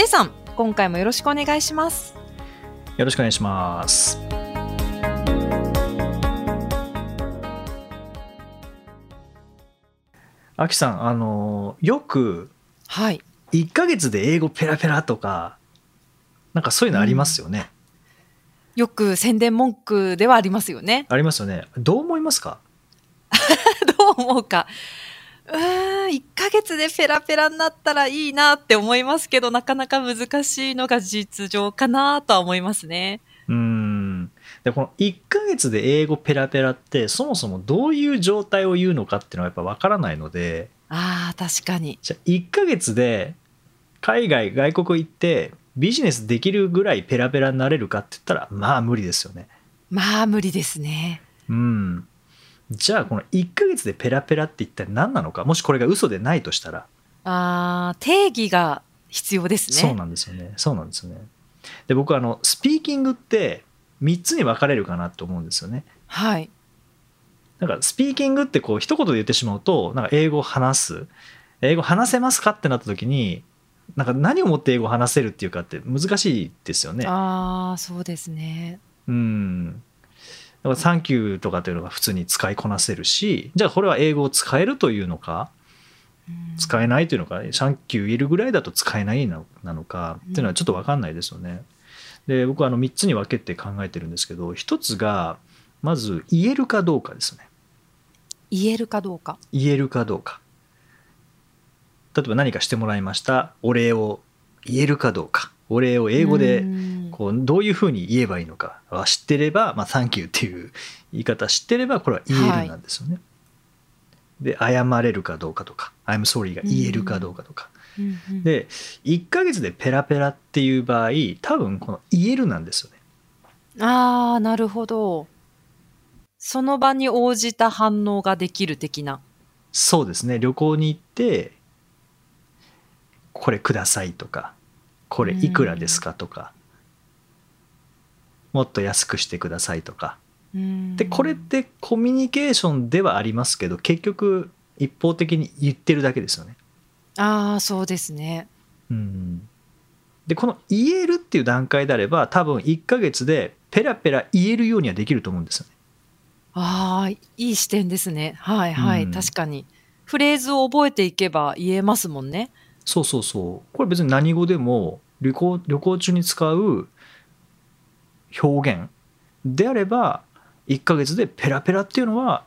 J さん、今回もよろしくお願いします。よろしくお願いしますあきさんあのよくはい。1ヶ月で英語ペラペラとかなんかそういうのありますよね、よく宣伝文句ではありますよね。ありますよねどう思いますか？どう思うか。うーん、1ヶ月でペラペラになったらいいなって思いますけど、なかなか難しいのが実情かなとは思いますね。うーんでこの1ヶ月で英語ペラペラってそもそもどういう状態を言うのかっていうのはやっぱ分からないのでああ、確かに。じゃあ1ヶ月で海外外国行ってビジネスできるぐらいペラペラになれるかって言ったらまあ無理ですよね。まあ、無理ですね。うんじゃあこの1ヶ月でペラペラって一体何なのかもしこれが嘘でないとしたらああ、定義が必要ですね。そうなんですよねそうなんですよね。で僕あのスピーキングって3つに分かれるかなと思うんですよね。はい。なんかスピーキングってこう一言で言ってしまうとなんか英語を話す英語話せますかってなった時になんか何をもって英語を話せるっていうかって難しいですよね。ああ、そうですね。うん。だから「サンキュー」とかっていうのが普通に使いこなせるしじゃあこれは英語を使えるというのかうん使えないというのか「サンキュー」言えるぐらいだと使えないななのかっていうのはちょっと分かんないですよね。で僕はあの3つに分けて考えてるんですけど1つがまず言えるかどうかですね。言えるかどうか？言えるかどうか例えば何かしてもらいましたお礼を言えるかどうかお礼を英語うでんこうどういうふうに言えばいいのかは知ってれば「まあ、サンキュー」っていう言い方知ってればこれは言えるなんですよね。で謝れるかどうかとか「I'm sorry」が言えるかどうかとか。うんうんで1ヶ月でペラペラっていう場合多分この「言える」なんですよね。ああ、なるほど。その場に応じた反応ができる的な。そうですね旅行に行って「これください」とか「これいくらですか」とか「もっと安くしてください」とかうんでこれってコミュニケーションではありますけど結局一方的に言ってるだけですよね。ああ、そうですね。うん、でこの言えるっていう段階であれば多分1ヶ月でペラペラ言えるようにはできると思うんですよね。ああ、いい視点ですね。はいはい、うん確かに。フレーズを覚えていけば言えますもんね。そうそうそうこれ別に何語でも旅行旅行中に使う表現であれば1ヶ月でペラペラっていうのは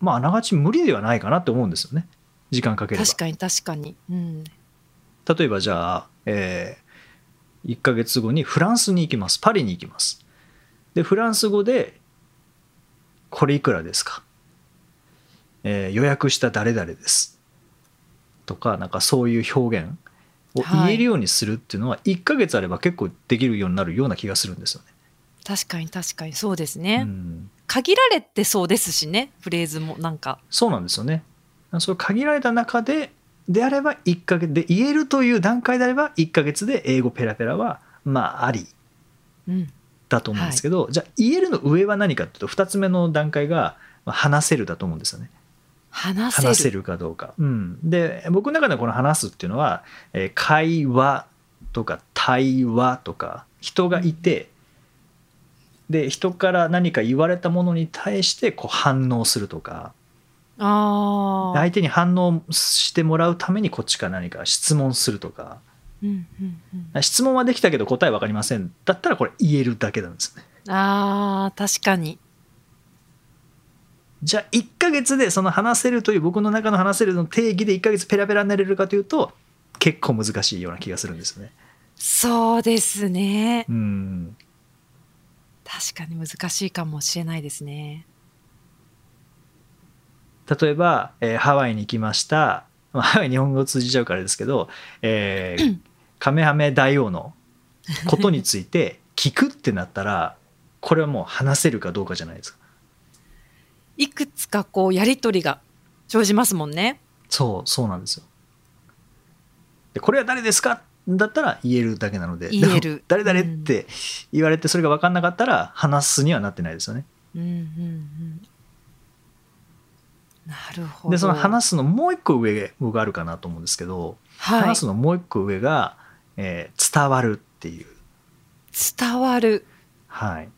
まああながち無理ではないかなって思うんですよね時間かければ。確かに確かに。うん。例えばじゃあ、え1ヶ月後にフランスに行きますパリに行きますでフランス語で「これいくらですか?えー予約した誰々です」とかなんかそういう表現を言えるようにするっていうのは1ヶ月あれば結構できるようになるような気がするんですよね。確かに確かにそうですね。うん限られてそうですしね、フレーズもなんか。そうなんですよね。そう限られた中でであれば1ヶ月で言えるという段階であれば1ヶ月で英語ペラペラはまあありうん。だと思うんですけど、じゃあ言えるの上は何かっていうと2つ目の段階がまあ話せるだと思うんですよね。話せる。かどうか。うん、で僕の中ではこの話すっていうのは、えー会話とか対話とか人がいて、で人から何か言われたものに対してこう反応するとか。相手に反応してもらうためにこっちから何か質問するとかうんうんうん。質問はできたけど答え分かりませんだったらこれ言えるだけなんですね。ああ、確かに。じゃあ1ヶ月でその話せるという僕の中の話せるの定義で1ヶ月ペラペラになれるかというと結構難しいような気がするんですよね。そうですね。うん確かに難しいかもしれないですね。例えば、えーハワイに行きました、まあ、ハワイ日本語通じちゃうからですけど、えー カメハメ大王のことについて聞くってなったらこれはもう話せるかどうかじゃないですかいくつかこうやり取りが生じますもんね。そうそうなんですよでこれは誰ですか？だったら言えるだけなので言える誰々って言われてそれが分かんなかったら話すにはなってないですよねうんうんうん。なるほど。でその話すのもう一個上僕あるかなと思うんですけど、はい、話すのもう一個上が、えー伝わるっていう伝わる。はい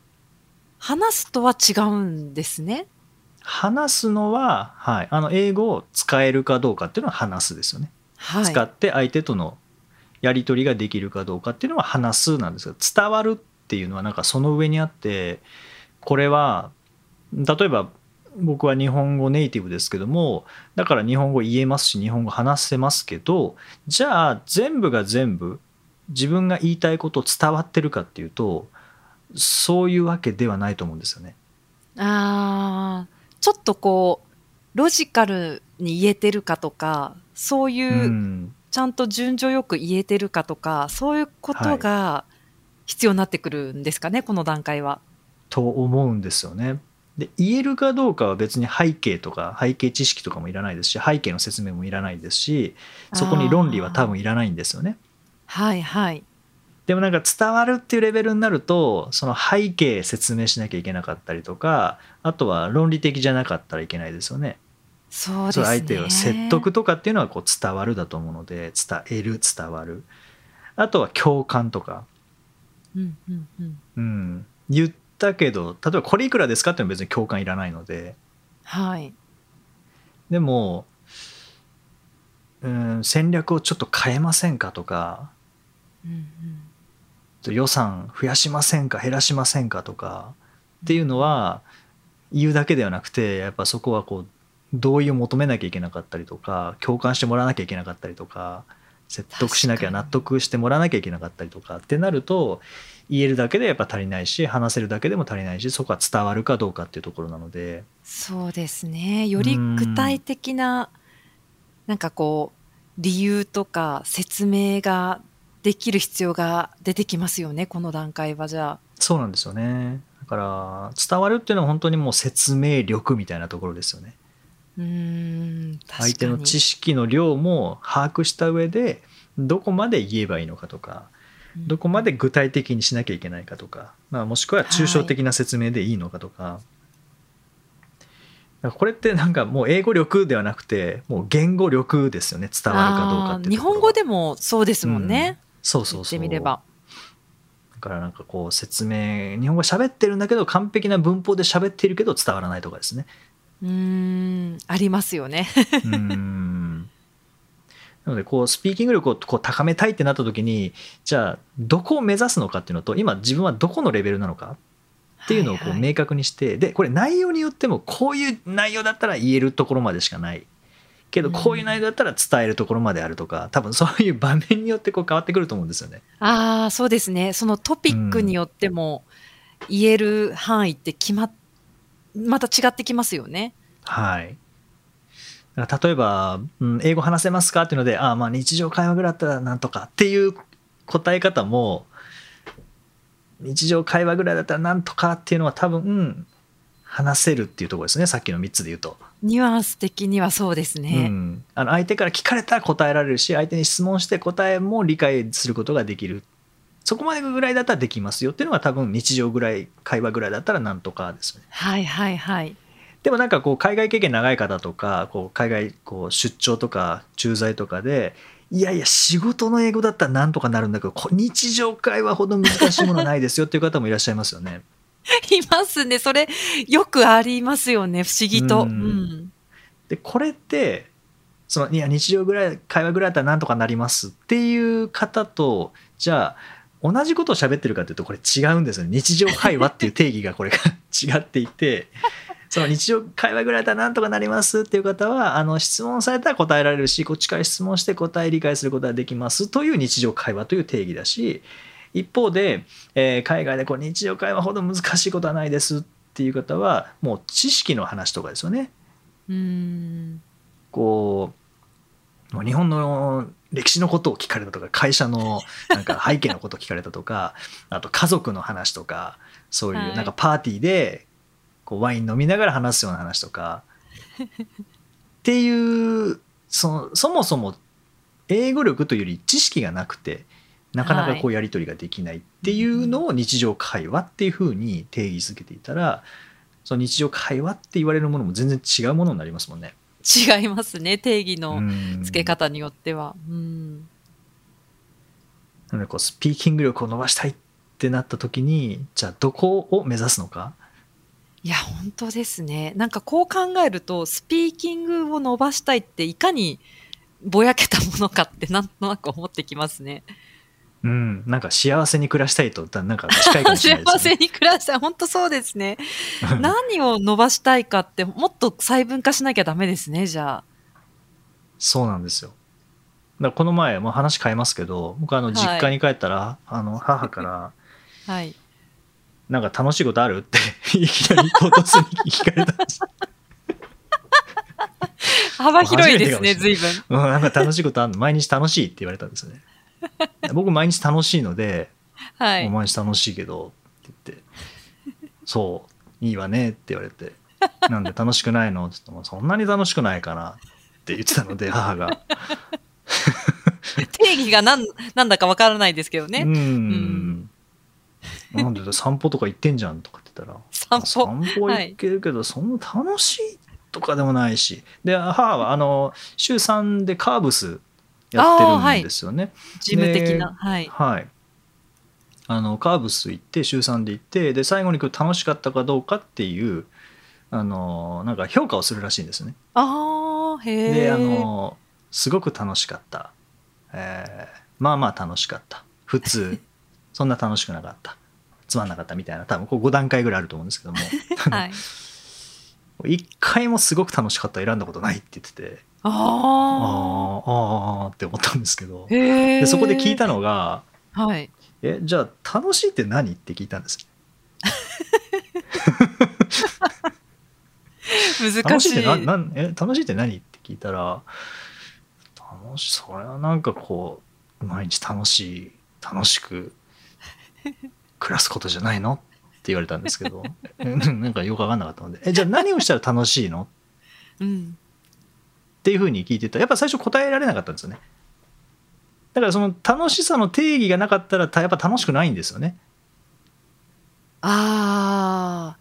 話すとは違うんですね。話すのは、はい、あの英語を使えるかどうかっていうのは話すですよね、はい。使って相手とのやり取りができるかどうかっていうのは話すなんですが伝わるっていうのはなんかその上にあってこれは例えば僕は日本語ネイティブですけどもだから日本語言えますし日本語話せますけどじゃあ全部が全部自分が言いたいこと伝わってるかっていうとそういうわけではないと思うんですよね。ああ、ちょっとこう、ロジカルに言えてるかとか、そういうう、んちゃんと順序よく言えてるかとか、そういうことが必要になってくるんですかね、この段階は。と思うんですよね。で言えるかどうかは別に背景とか背景知識とかもいらないですし背景の説明もいらないですしそこに論理は多分いらないんですよね。はいはい。でもなんか伝わるっていうレベルになるとその背景説明しなきゃいけなかったりとかあとは論理的じゃなかったらいけないですよね。そうですね。相手を説得とかっていうのはこう伝わるだと思うので伝える伝わるあとは共感とか、うんうんうん。うん、言ったけど例えばこれいくらですかっていうのは別に共感いらないのではい。でも、うん、戦略をちょっと変えませんかとかうんうん予算増やしませんか減らしませんかとかっていうのは言うだけではなくてやっぱそこはこう同意を求めなきゃいけなかったりとか共感してもらわなきゃいけなかったりとか説得しなきゃ納得してもらわなきゃいけなかったりとかってなると言えるだけでやっぱ足りないし話せるだけでも足りないしそこは伝わるかどうかっていうところなのでそうですね。より具体的な、なんかこう、理由とか説明ができる必要が出てきますよね、この段階はじゃあ。そうなんですよねだから伝わるっていうのは本当にもう説明力みたいなところですよね。うーん、確かに。相手の知識の量も把握した上でどこまで言えばいいのかとかうんどこまで具体的にしなきゃいけないかとか、まあ、もしくは抽象的な説明でいいのかとか,、これってなんかもう英語力ではなくてもう言語力ですよね伝わるかどうかって日本語でもそうですもんね。そうそうそう言ってみれば。だからなんかこう説明日本語喋ってるんだけど完璧な文法で喋っているけど伝わらないとかですねうーん、ありますよね。うーんなのでこうスピーキング力をこう高めたいってなった時にじゃあどこを目指すのかっていうのと今自分はどこのレベルなのかっていうのをこはいうはい明確にしてでこれ内容によってもこういう内容だったら言えるところまでしかないけどうんこういう内容だったら伝えるところまであるとか多分そういう場面によってこう変わってくると思うんですよね。ああ、そうですね。そのトピックによっても言える範囲って決まっ、また違ってきますよね。はい。例えば、うん、英語話せますかっていうので、ああ、まあ日常会話ぐらいだったらなんとかっていう答え方も、日常会話ぐらいだったらなんとかっていうのは多分、うん話せるっていうところですね、さっきの3つで言うと。ニュアンス的にはそうですうね。ん、あの相手から聞かれたら答えられるし、相手に質問して答えも理解することができる。そこまでぐらいだったらできますよっていうのが多分日常ぐらい、会話ぐらいだったらなんとかですよね。はいはいはい。でもなんかこう海外経験長い方とかこう海外こう出張とか駐在とかでいやいや仕事の英語だったらなんとかなるんだけどこ日常会話ほど難しいものないですよっていう方もいらっしゃいますよね。いますね。それ、よくありますよね。不思議と。ううんん。でこれってそのいや日常ぐらい会話ぐらいだったらなんとかなりますっていう方とじゃあ同じことを喋ってるかというとこれ違うんですよね日常会話っていう定義がこれが 違っていてその日常会話ぐらいだったらなんとかなりますっていう方はあの質問されたら答えられるしこっちから質問して答え理解することができますという日常会話という定義だし一方で、えー海外でこう日常会話ほど難しいことはないですっていう方はもう知識の話とかですよね。うん。こう日本の歴史のことを聞かれたとか会社のなんか背景のことを聞かれたとか あと家族の話とかそういうなんかパーティーでこうワイン飲みながら話すような話とかっていうそのそもそも英語力というより知識がなくてなかなかこうやり取りができないっていうのを日常会話っていうふうに定義づけていたらその日常会話って言われるものも全然違うものになりますもんね。違いますね定義の付け方によっては。うん、なのでこうスピーキング力を伸ばしたいってなった時にじゃあどこを目指すのか？いや本当ですねなんかこう考えるとスピーキングを伸ばしたいっていかにぼやけたものかってなんとなく思ってきますね。うん、なんか幸せに暮らしたいとなんか近いかもしれないですね。幸せに暮らしたい本当そうですね。何を伸ばしたいかってもっと細分化しなきゃダメですねじゃあ。そうなんですよ。だこの前、もう話変えますけど、僕あの実家に帰ったら、あの母から、はい。なんか楽しいことある？っていきなり唐突に聞かれたんです。幅広いですね随分。うん、なんか楽しいことあるの？毎日楽しいって言われたんですよね。僕毎日楽しいので、はい。お毎日楽しいけどって言って、そう、いいわねって言われて、なんで楽しくないの？って言っても、そんなに楽しくないかなって言ってたので、母が。定義が何なんだかわからないですけどうね。ん。なんで散歩とか行ってんじゃんとかって言ったら、散歩。散歩行けるけど、そんな楽しいとかでもないし。で、母は、あの、週3でカーブスやってるんですよね。事務的な。はい。はい。あの、カーブス行って、週3で行って、で、最後に楽しかったかどうかっていう、あの、なんか評価をするらしいんですね。ああ、へえ。で、あの、すごく楽しかった。えーまあまあ楽しかった。普通、そんな楽しくなかった。つまんなかったみたいな、多分こう5段階ぐらいあると思うんですけども、はい。一回もすごく楽しかった選んだことないって言ってて、ああーあーって思ったんですけど。でそこで聞いたのが、はい。え、じゃあ楽しいって何って聞いたんです。難しい。楽しいってななんえ楽しいって何って聞いたら楽しそれはなんかこう毎日楽しい楽しく暮らすことじゃないの？言われたんですけどえ なんかよく分かんなかったのでえじゃあ何をしたら楽しいの？うん。っていうふうに聞いてたらやっぱ最初答えられなかったんですよねだからその楽しさの定義がなかったらたやっぱ楽しくないんですよねああ。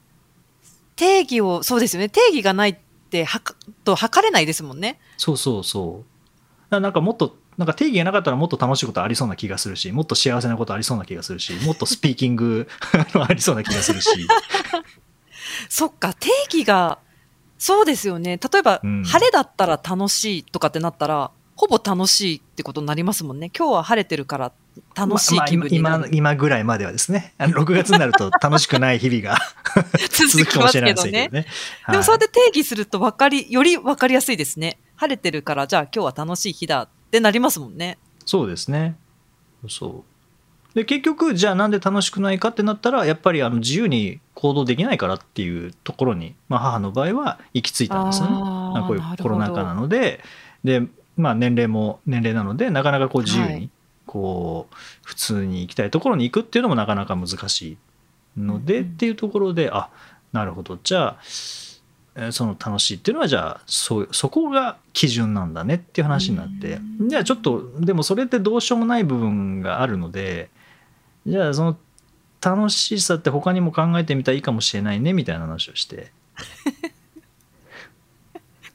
定義を、そうですよね。定義がないって、はか、と測れないですもんね。そうそうそうなんかもっとなんか定義がなかったらもっと楽しいことありそうな気がするしもっと幸せなことありそうな気がするしもっとスピーキング ありそうな気がするし そっか、定義が、そうですよね。例えば、うん晴れだったら楽しいとかってなったら、ほぼ楽しいってことになりますもんね。今日は晴れてるから楽しいまあ気分になる。今今今ぐらいまではですねあの6月になると楽しくない日々が 続くかもしれないけどねですけど。ね。でもそうやはいって定義すると分かり、より分かりやすいですね。晴れてるから、じゃあ今日は楽しい日だってなりますもんね。そうですね。そう。で結局じゃあなんで楽しくないかってなったらやっぱりあの自由に行動できないからっていうところに、まあ、母の場合は行き着いたんですね。こういうコロナ禍なのでで、まあ、年齢も年齢なのでなかなかこう自由にはいこう普通に行きたいところに行くっていうのもなかなか難しいので、っていうところであなるほどじゃあえーその楽しいっていうのはじゃあそそこが基準なんだねっていう話になって。うん。じゃあちょっとでもそれってどうしようもない部分があるのでじゃあその楽しさって他にも考えてみたらいいかもしれないねみたいな話をして。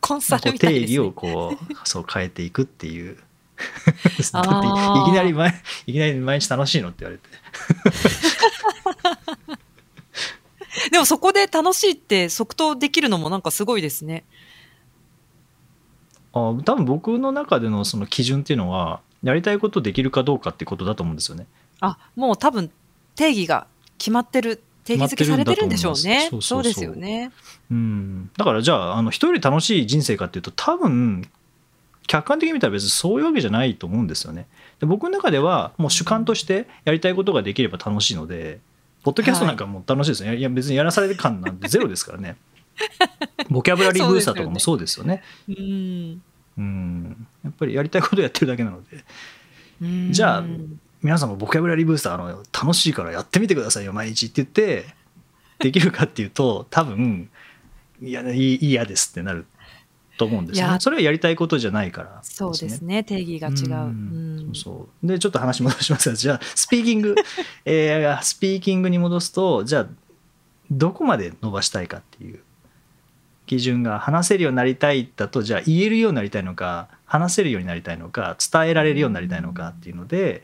コンサルみたいね。定義をこうそう変えていくっていう。だっていきなり毎いきなり毎日楽しいのって言われて でもそこで楽しいって即答できるのもなんかすごいですね。あ多分僕の中でのその基準っていうのはやりたいことできるかどうかってことだと思うんですよね。あ、もう多分定義が決まってる、定義付けされてるんでしょうね。そうですよそうそうそうね。うん、だからじゃああの人より楽しい人生かっていうと多分客観的に見たら別にそういうわけじゃないと思うんですよね。で僕の中ではもう主観としてやりたいことができれば楽しいのでポッドキャストなんかもう楽しいですよ、ねいや別にやらされる感なんてゼロですからね。ボキャブラリーブースターとかもそうですよね。うん。うん、やっぱりやりたいことをやってるだけなのでうんじゃあ皆さんもボキャブラリーブースターあの楽しいからやってみてくださいよ毎日って言ってできるかっていうと多分いやいい嫌ですってなると思うんですよいやねそれはやりたいことじゃないからそうですね。定義が違う。うん。そうでちょっと話戻します。が じゃあスピーキング、えースピーキングに戻すとじゃあどこまで伸ばしたいかっていう基準が話せるようになりたいだとじゃあ言えるようになりたいのか話せるようになりたいのか伝えられるようになりたいのかっていうので、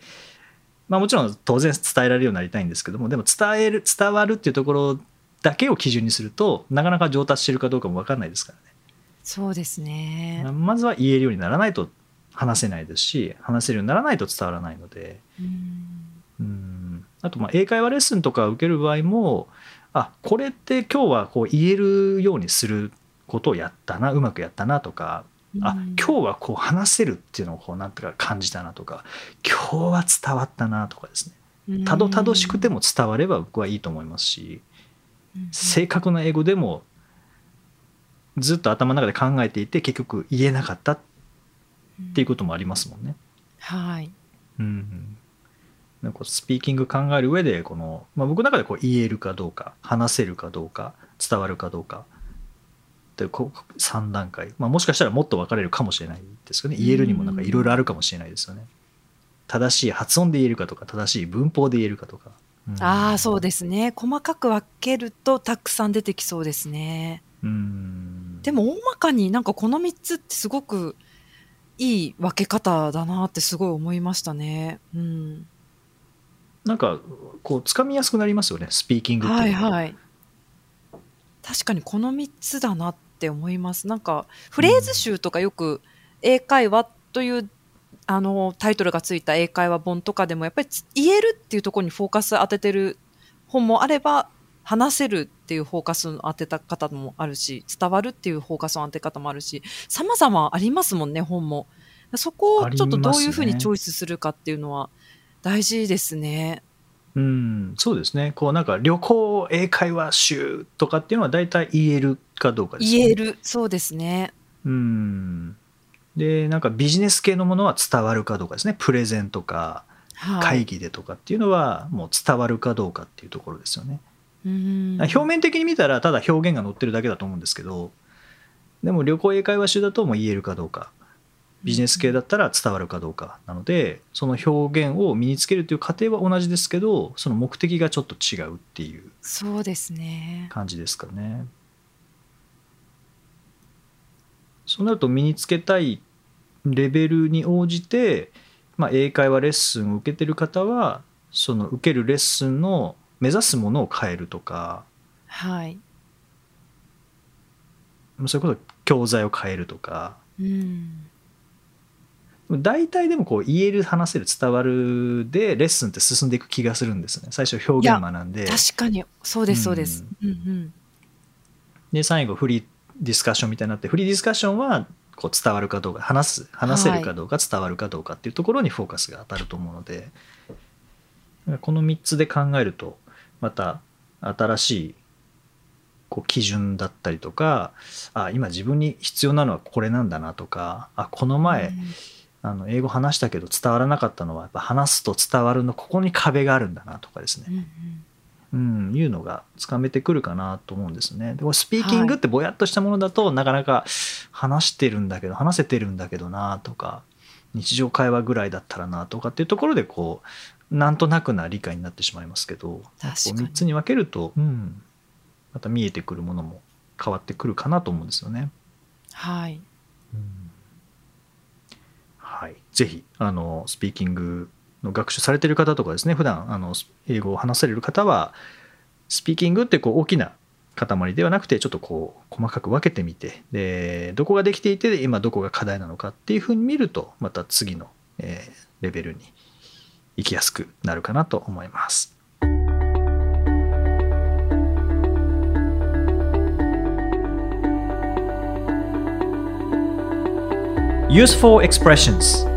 まあ、もちろん当然伝えられるようになりたいんですけどもでも伝える伝わるっていうところだけを基準にするとなかなか上達してるかどうかも分かんないですからね。そうですね。まずは言えるようにならないと話せないですし話せるようにならないと伝わらないので。うん。うん。あとまあ英会話レッスンとか受ける場合もあこれって今日はこう言えるようにすることをやったなうまくやったなとかあうん。今日はこう話せるっていうのをこうなんとか感じたなとか今日は伝わったなとかですね。たどたどしくても伝われば僕はいいと思いますしうん。正確な英語でもずっと頭の中で考えていて結局言えなかったっていうこともありますもんね。はい。うんなんかスピーキング考える上でこの、まあ、僕の中でこう言えるかどうか話せるかどうか伝わるかどうかってこう3段階、まあ、もしかしたらもっと分かれるかもしれないですよね言えるにもなんかいろいろあるかもしれないですよね正しい発音で言えるかとか正しい文法で言えるかとか、うんああそうですね。細かく分けるとたくさん出てきそうですね。うんでも大まかになんかこの3つってすごくいい分け方だなってすごい思いましたね。うん。なんかこうつかみやすくなりますよねスピーキングってはいいうのははい。確かにこの3つだなって思います。なんかフレーズ集とかよく英会話というあのタイトルがついた英会話本とかでもやっぱりつ言えるっていうところにフォーカス当ててる本もあれば話せるっていうフォーカスの当てた方もあるし伝わるっていうフォーカスの当て方もあるし様々ありますもんね本もそこをちょっとどういうふうにチョイスするかっていうのは大事ですね。うん、そうですね。こうなんか旅行英会話集とかっていうのは大体言えるかどうかですね。言えるそうですね。うん。で、なんかビジネス系のものは伝わるかどうかですね。プレゼンとかはい、会議でとかっていうのはもう伝わるかどうかっていうところですよね。うん表面的に見たらただ表現が載ってるだけだと思うんですけど、でも旅行英会話集だともう言えるかどうか。ビジネス系だったら伝わるかどうかなのでその表現を身につけるという過程は同じですけどその目的がちょっと違うっていうそうですね。感じですかね。そうなると身につけたいレベルに応じて、まあ、英会話レッスンを受けてる方はその受けるレッスンの目指すものを変えるとかはい。それこそ教材を変えるとかうん。大体でもこう言える話せる伝わるでレッスンって進んでいく気がするんですね最初表現学んで確かに、そうです、そうです。うんうん。で最後フリーディスカッションみたいになってフリーディスカッションはこう伝わるかどうか話す話せるかどうか伝わるかどうかっていうところにフォーカスが当たると思うのでこの3つで考えるとまた新しいこう基準だったりとかあ今自分に必要なのはこれなんだなとかあこの前、うん。あの英語話したけど伝わらなかったのはやっぱ話すと伝わるのここに壁があるんだなとかですね。うんうん。うん、いうのがつかめてくるかなと思うんですね。でこれスピーキングってぼやっとしたものだと、なかなか話してるんだけど話せてるんだけどなとか日常会話ぐらいだったらなとかっていうところでこうなんとなくな理解になってしまいますけど確かにこう3つに分けると、うん、また見えてくるものも変わってくるかなと思うんですよね。はい。はい、ぜひあのスピーキングの学習されてる方とかですね普段あの英語を話される方はスピーキングってこう大きな塊ではなくてちょっとこう細かく分けてみてでどこができていて今どこが課題なのかっていうふうに見るとまた次の、えーレベルに行きやすくなるかなと思います。Useful expressions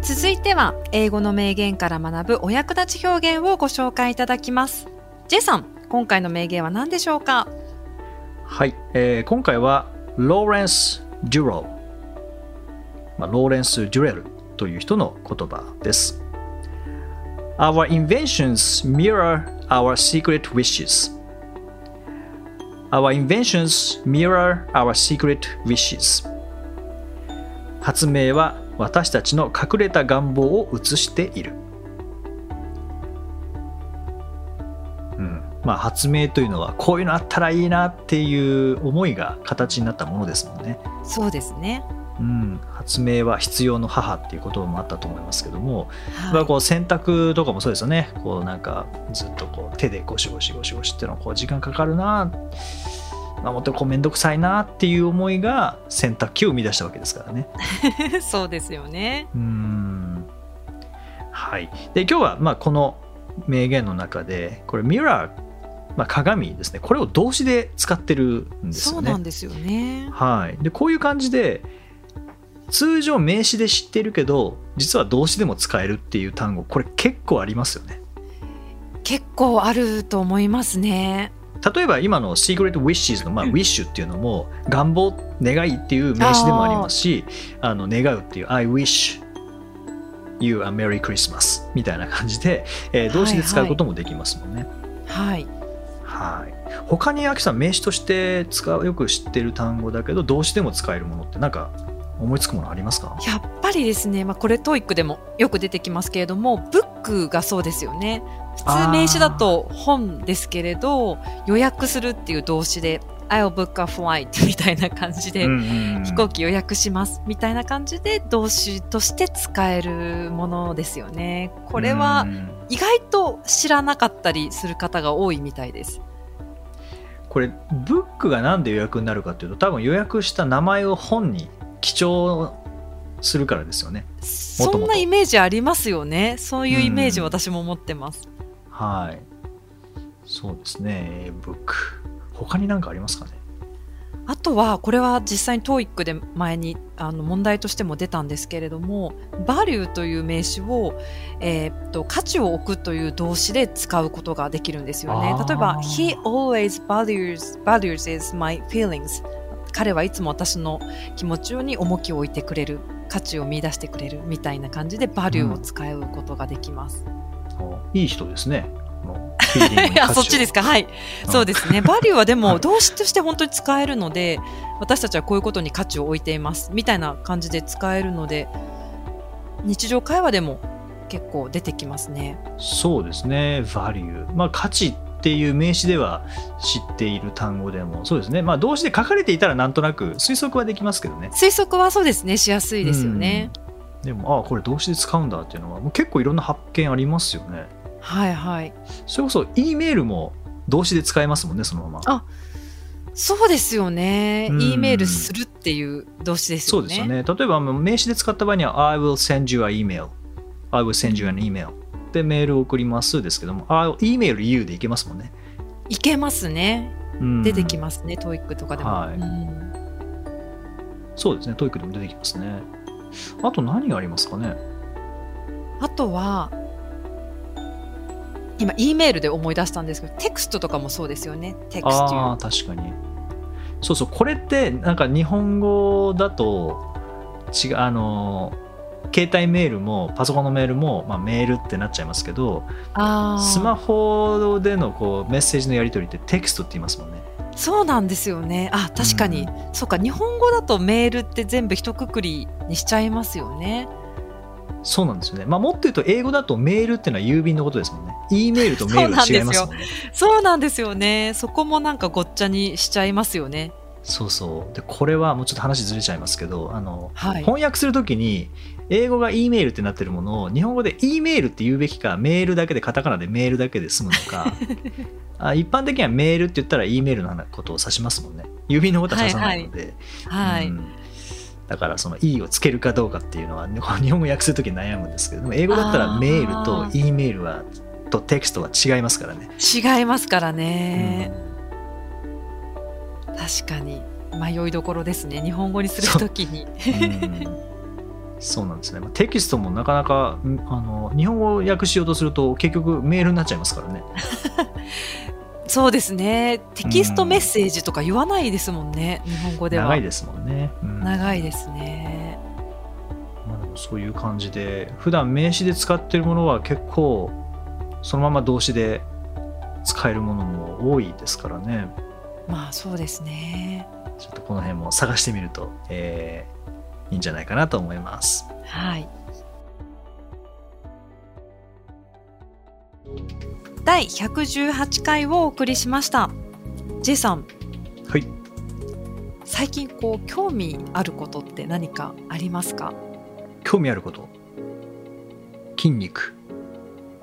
続いては、英語の名言から学ぶお役立ち表現をご紹介いただきます。J さん、今回の名言は何でしょうか？はい、えー今回はローレンス・デュロー、まあ、ローレンス・デュレルという人の言葉です。Our inventions mirror our secret wishes. Our inventions mirror our secret wishes. 発明は私たちの隠れた願望を映している。まあ、発明というのはこういうのあったらいいなっていう思いが形になったものですもんね。そうですね。うん、発明は必要の母っていう言葉もあったと思いますけども、まあ、はいこう洗濯とかもそうですよねこうなんかずっとこう手でゴシゴシゴシゴシっていうのはこう時間かかるな、まあ、もっとこう面倒くさいなっていう思いが洗濯機を生み出したわけですからね。そうですよね。うんはい、で今日はまあこの名言の中でこれミラー、まあ、鏡ですねこれを動詞で使ってるんですそよね。うなんですよね。はい、でこういう感じで通常名詞で知ってるけど実は動詞でも使えるっていう単語これ結構ありますよね。結構あると思いますね。例えば今の Secret Wishes の、まあ、Wish っていうのも願望願いっていう名詞でもありますしあの願うっていう I wish you a Merry Christmas みたいな感じで、えー動詞で使うこともできますもんね。はい。はい他にアキさん名詞として使うよく知ってる単語だけど動詞でも使えるものってなんか思いつくものありますか？やっぱりですね、まあ、これ TOEIC でもよく出てきますけれども、 book がそうですよね。普通名詞だと本ですけれど、予約するっていう動詞で、I'll book a flight みたいな感じで、飛行機予約しますみたいな感じで動詞として使えるものですよね。これは意外と知らなかったりする方が多いみたいです。これブックがなんで予約になるかっていうと多分予約した名前を本に記帳するからですよね。そんなイメージありますよね。そういうイメージ私も持ってます。はい。そうですね。ブック。他に何かありますかね？あとは、これは実際に TOEIC で前にあの問題としても出たんですけれども、value という名詞を、えーっと、価値を置くという動詞で使うことができるんですよね例えば、he always values, values is my feelings. 彼はいつも私の気持ちに重きを置いてくれる、価値を見出してくれるみたいな感じで value を使うことができます。いい人ですね。もうフィーリングあ、そっちですか。はい。そうですね。バリューはでも動詞として本当に使えるので、私たちはこういうことに価値を置いています。みたいな感じで使えるので、日常会話でも結構出てきますね。そうですね。value。まあ価値っていう名詞では知っている単語でもそうですね。まあ動詞で書かれていたらなんとなく推測はできますけどね。推測はそうですね。しやすいですよね。でもああこれ動詞で使うんだっていうのはもう結構いろんな発見ありますよね。はいはい。それこそ E メールも動詞で使えますもんねそのまま。あそうですよね。うん E メールするっていう動詞ですよね。そうですよね。例えば名詞で使った場合には I will send you an email。I will send you an email。でメールを送りますですけども、あ email you でいけますもんね。いけますね。うん出てきますね。 TOEIC とかでも。はいうんそうですね。 TOEIC でも出てきますね。あと何がありますかね？あとは、今、E メールで思い出したんですけど、テクストとかもそうですよね。テクストああ、確かに。そうそう、これってなんか日本語だと違う、あの、携帯メールもパソコンのメールも、まあ、メールってなっちゃいますけどスマホでのこうメッセージのやり取りってテキストって言いますもんね。そうなんですよね。あ、確かに。うそうか、日本語だとメールって全部一括りにしちゃいますよね。そうなんですよね。まあ、もっと言うと英語だとメールっていうのは郵便のことですもんね。E メールとメールは違いますもんね。そうなんですよね。そこもなんかごっちゃにしちゃいますよね。そうそう。で、これはもうちょっと話ずれちゃいますけど、あの、はい。翻訳するときに英語が E メールってなってるものを日本語で E メールって言うべきかメールだけでカタカナでメールだけで済むのか あ一般的にはメールって言ったら E メールのことを指しますもんね郵便のことは指さないので、はい。うんだからその E をつけるかどうかっていうのは日本語訳するときに悩むんですけどでも英語だったらメールと E メールはとテキストは違いますからね。違いますからね。うん確かに。迷いどころですね。日本語にするときに。うんそうなんですね。まあテキストもなかなかんあの日本語を訳しようとすると結局メールになっちゃいますからね。そうですね。テキストメッセージとか言わないですもんね、日本語では。長いですもんね。うん長いですね。まあでもそういう感じで普段名詞で使ってるものは結構そのまま動詞で使えるものも多いですからねまあそうですね。ちょっとこの辺も探してみると、えーいいんじゃないかなと思いますはい。第118回をお送りしました。J さん、はい最近こう興味あることって何かありますか？興味あること？筋肉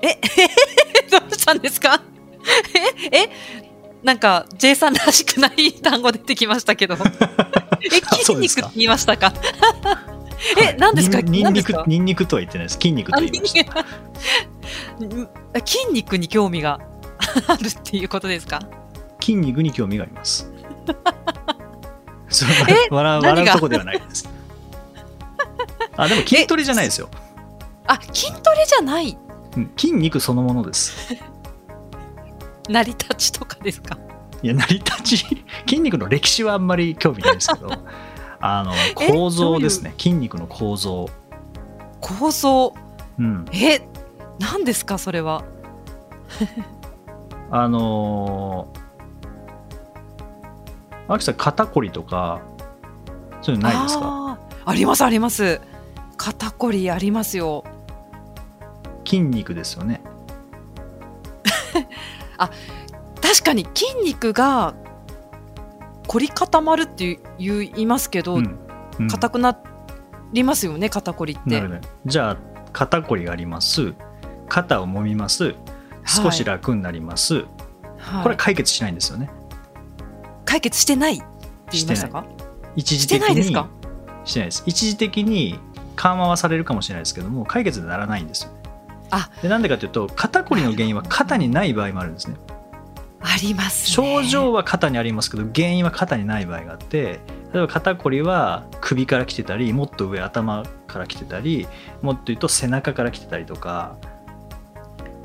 どうしたんですか？え？え？なんか J さんらしくない単語出てきましたけど。え筋肉って言いましたか？えはい。何ですか？にん何ですか？にんにくにんにくとは言ってないです。筋肉とあ言いました筋肉に興味が あるっていうことですか？筋肉に興味があります。それえ笑う笑うとこではないです。あでも筋トレじゃないですよ、あ筋トレじゃない？うん筋肉そのものです。成り立ちとかですか？いや成り立ち筋肉の歴史はあんまり興味ないんですけどあの構造ですね。筋肉の構造。構造？うん。え何ですかそれは？あのー、秋さん肩こりとかそういうのないですか？ありますあります。肩こりありますよ。筋肉ですよね。確かに筋肉が凝り固まるって言いますけど、うん。うん。硬くなりますよね肩こりって。なるほどじゃあ肩こりがあります。肩を揉みます。少し楽になります、はい。これは解決しないんですよね。解決してないって言いましたか？して一時的にないですか？してないです。一時的に緩和はされるかもしれないですけども解決にならないんですよあ。でなんでかというと肩こりの原因は肩にない場合もあるんですねありますね。症状は肩にありますけど原因は肩にない場合があって例えば肩こりは首から来てたりもっと上頭から来てたりもっと言うと背中から来てたりとか。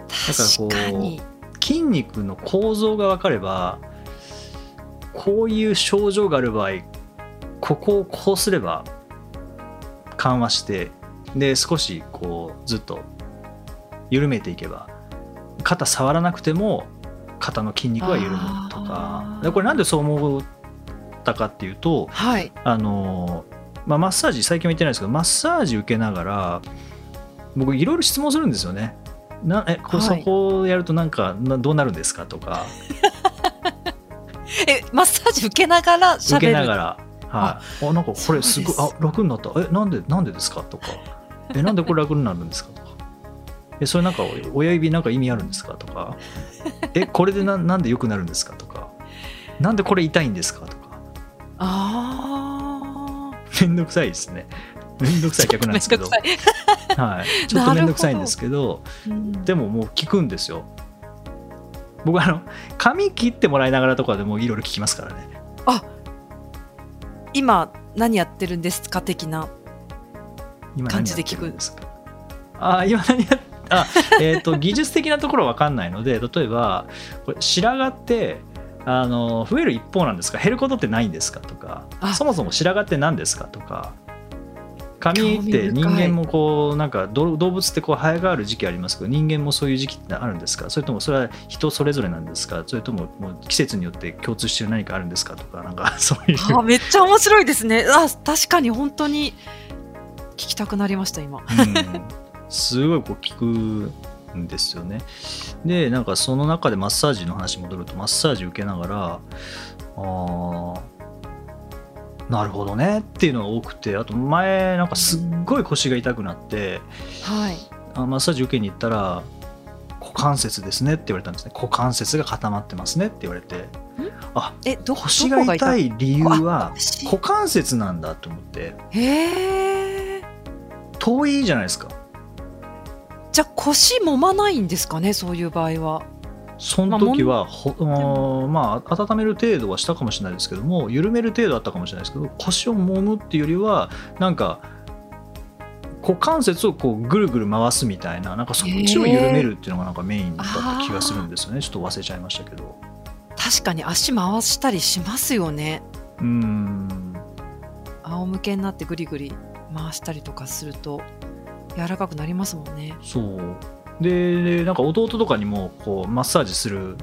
確かに。筋肉の構造が分かればこういう症状がある場合ここをこうすれば緩和してで少しこうずっと緩めていけば肩触らなくても肩の筋肉は緩むとか。でこれなんでそう思ったかっていうとはい。あの、まあ、マッサージ最近は言ってないですけどマッサージ受けながら僕いろいろ質問するんですよね。なえこはい。そこをやるとなんかなどうなるんですかとか。えマッサージ受けながら受けながら、はい、あなんかこれすごいあ楽になった。えなんでなんでですかとか。えなんでこれ楽になるんですかえそれなんか親指なんか意味あるんですか？とかえこれでななんで良くなるんですか？とかなんでこれ痛いんですか？とかあ めんどくさいですね。めんどくさい客なんですけど。はい、ちょっとめんどくさいんですけどいうん。でももう聞くんですよ。僕あの髪切ってもらいながらとかでもいろいろ聞きますからね。今何やってるんですか？的な今感じで聞くんですか？あ今何やあえっ、と技術的なところは分かんないので例えばこれ白髪ってあの増える一方なんですか？減ることってないんですか？とかあ。そもそも白髪って何ですか？とか髪って人間もこうなんかど動物ってこう生え変わる時期ありますけど人間もそういう時期ってあるんですか？それともそれは人それぞれなんですか？それとももう季節によって共通してる何かあるんですか？とかなんか そういう。あめっちゃ面白いですね。あ確かに本当に聞きたくなりました今。うんすごいこう聞くんですよね。でなんかその中でマッサージの話戻るとマッサージ受けながらあーなるほどねっていうのが多くてあと前なんかすっごい腰が痛くなってはい。あマッサージ受けに行ったら股関節ですねって言われたんですね。股関節が固まってますねって言われて。あえど腰が痛い理由は股関節なんだと思って。へえ遠いじゃないですかじゃあ腰揉まないんですかねそういう場合は。その時はほ、うんまあ温める程度はしたかもしれないですけども緩める程度あったかもしれないですけど腰を揉むっていうよりはなんか股関節をこうぐるぐる回すみたいななんかそっちを緩めるっていうのがなんかメインだった気がするんですよね。ちょっと忘れちゃいましたけど。確かに足回したりしますよね。うん。仰向けになってぐりぐり回したりとかすると柔らかくなりますもんね。そう。ででなんか弟とかにもこうマッサージする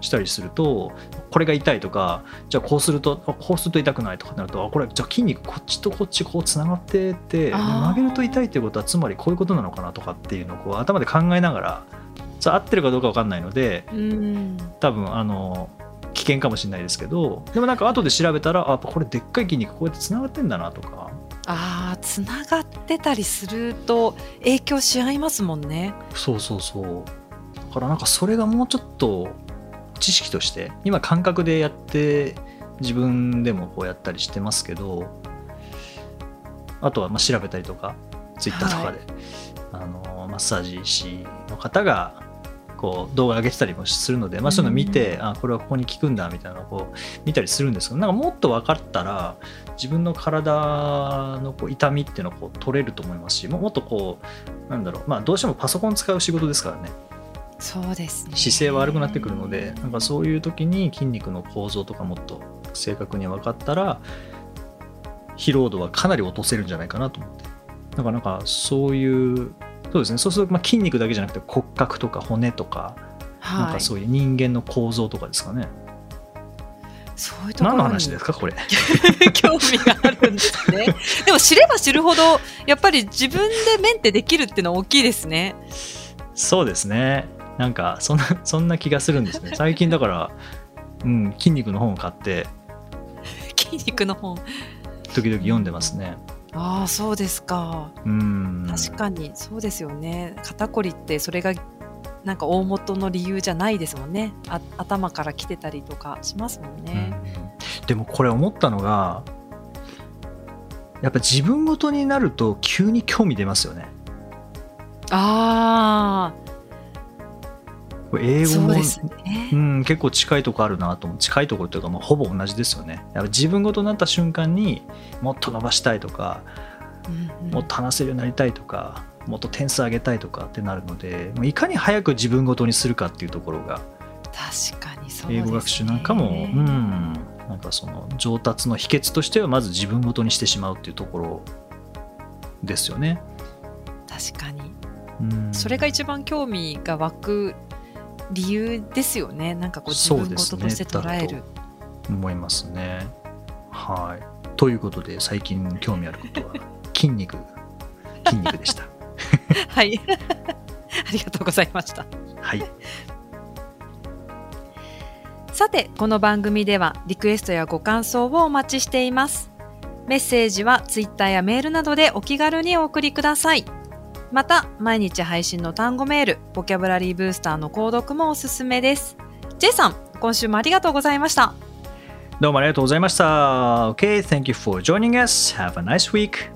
したりするとこれが痛いとかじゃあこうするとあこうすると痛くないとかなるとあこれじゃあ筋肉こっちとこっちこうつながってて曲げると痛いってことはつまりこういうことなのかなとかっていうのをこう頭で考えながら合ってるかどうか分かんないのでうん。多分あの危険かもしれないですけどでもなんか後で調べたらあやっぱこれでっかい筋肉こうやってつながってんだなとかああつながってたりすると影響し合いますもんね。そうそうそう。だからなんかそれがもうちょっと知識として今感覚でやって自分でもこうやったりしてますけどあとはまあ調べたりとかツイッターとかで、あのマッサージ師の方がこう動画上げてたりもするので、まあ、そういうの見て、あこれはここに効くんだみたいなのをこう見たりするんですけどなんかもっと分かったら自分の体のこう痛みっていうのをこう取れると思いますしももっとこうなんだろうまあどうしてもパソコン使う仕事ですからね。そうですね。姿勢は悪くなってくるのでなんかそういう時に筋肉の構造とかもっと正確に分かったら疲労度はかなり落とせるんじゃないかなと思って。だからなんかそういうそうですね。そうするとまあ筋肉だけじゃなくて骨格とか骨とか、なんはいかそういう人間の構造とかですかねそういうところに何の話ですかこれ？興味があるんですね。でも知れば知るほどやっぱり自分でメンテできるっていうのは大きいですね。そうですね。なんかそんなそんな気がするんですね。最近だから、うん、筋肉の本を買って。筋肉の本。時々読んでますね。ああそうですか。うん。確かにそうですよね。肩こりってそれがなんか大元の理由じゃないですもんね。あ頭から来てたりとかしますもんね、うん。でもこれ思ったのがやっぱ自分ごとになると急に興味出ますよね。あこれ英あ語もね。うん、結構近いとこあるなと思う。近いところというか、まあ、ほぼ同じですよね。やっぱ自分ごとになった瞬間にもっと伸ばしたいとかうんうん。もっと話せるようになりたいとかもっと点数上げたいとかってなるのでいかに早く自分ごとにするかっていうところが確かにそうね、英語学習なんかも、うん、なんかその上達の秘訣としてはまず自分ごとにしてしまうっていうところですよね。確かにうん、それが一番興味が湧く理由ですよねなんかこう自分ですね事として捉える、思いますね。はい。ということで最近興味あることは 筋肉筋肉でした。はいありがとうございましたはい。さてこの番組ではリクエストやご感想をお待ちしていますメッセージはツイッターやメールなどでお気軽にお送りくださいまた毎日配信の単語メールボキャブラリーブースターの購読もおすすめです J さん今週もありがとうございましたどうもありがとうございました。Okay, thank you for joining us. Have a nice week.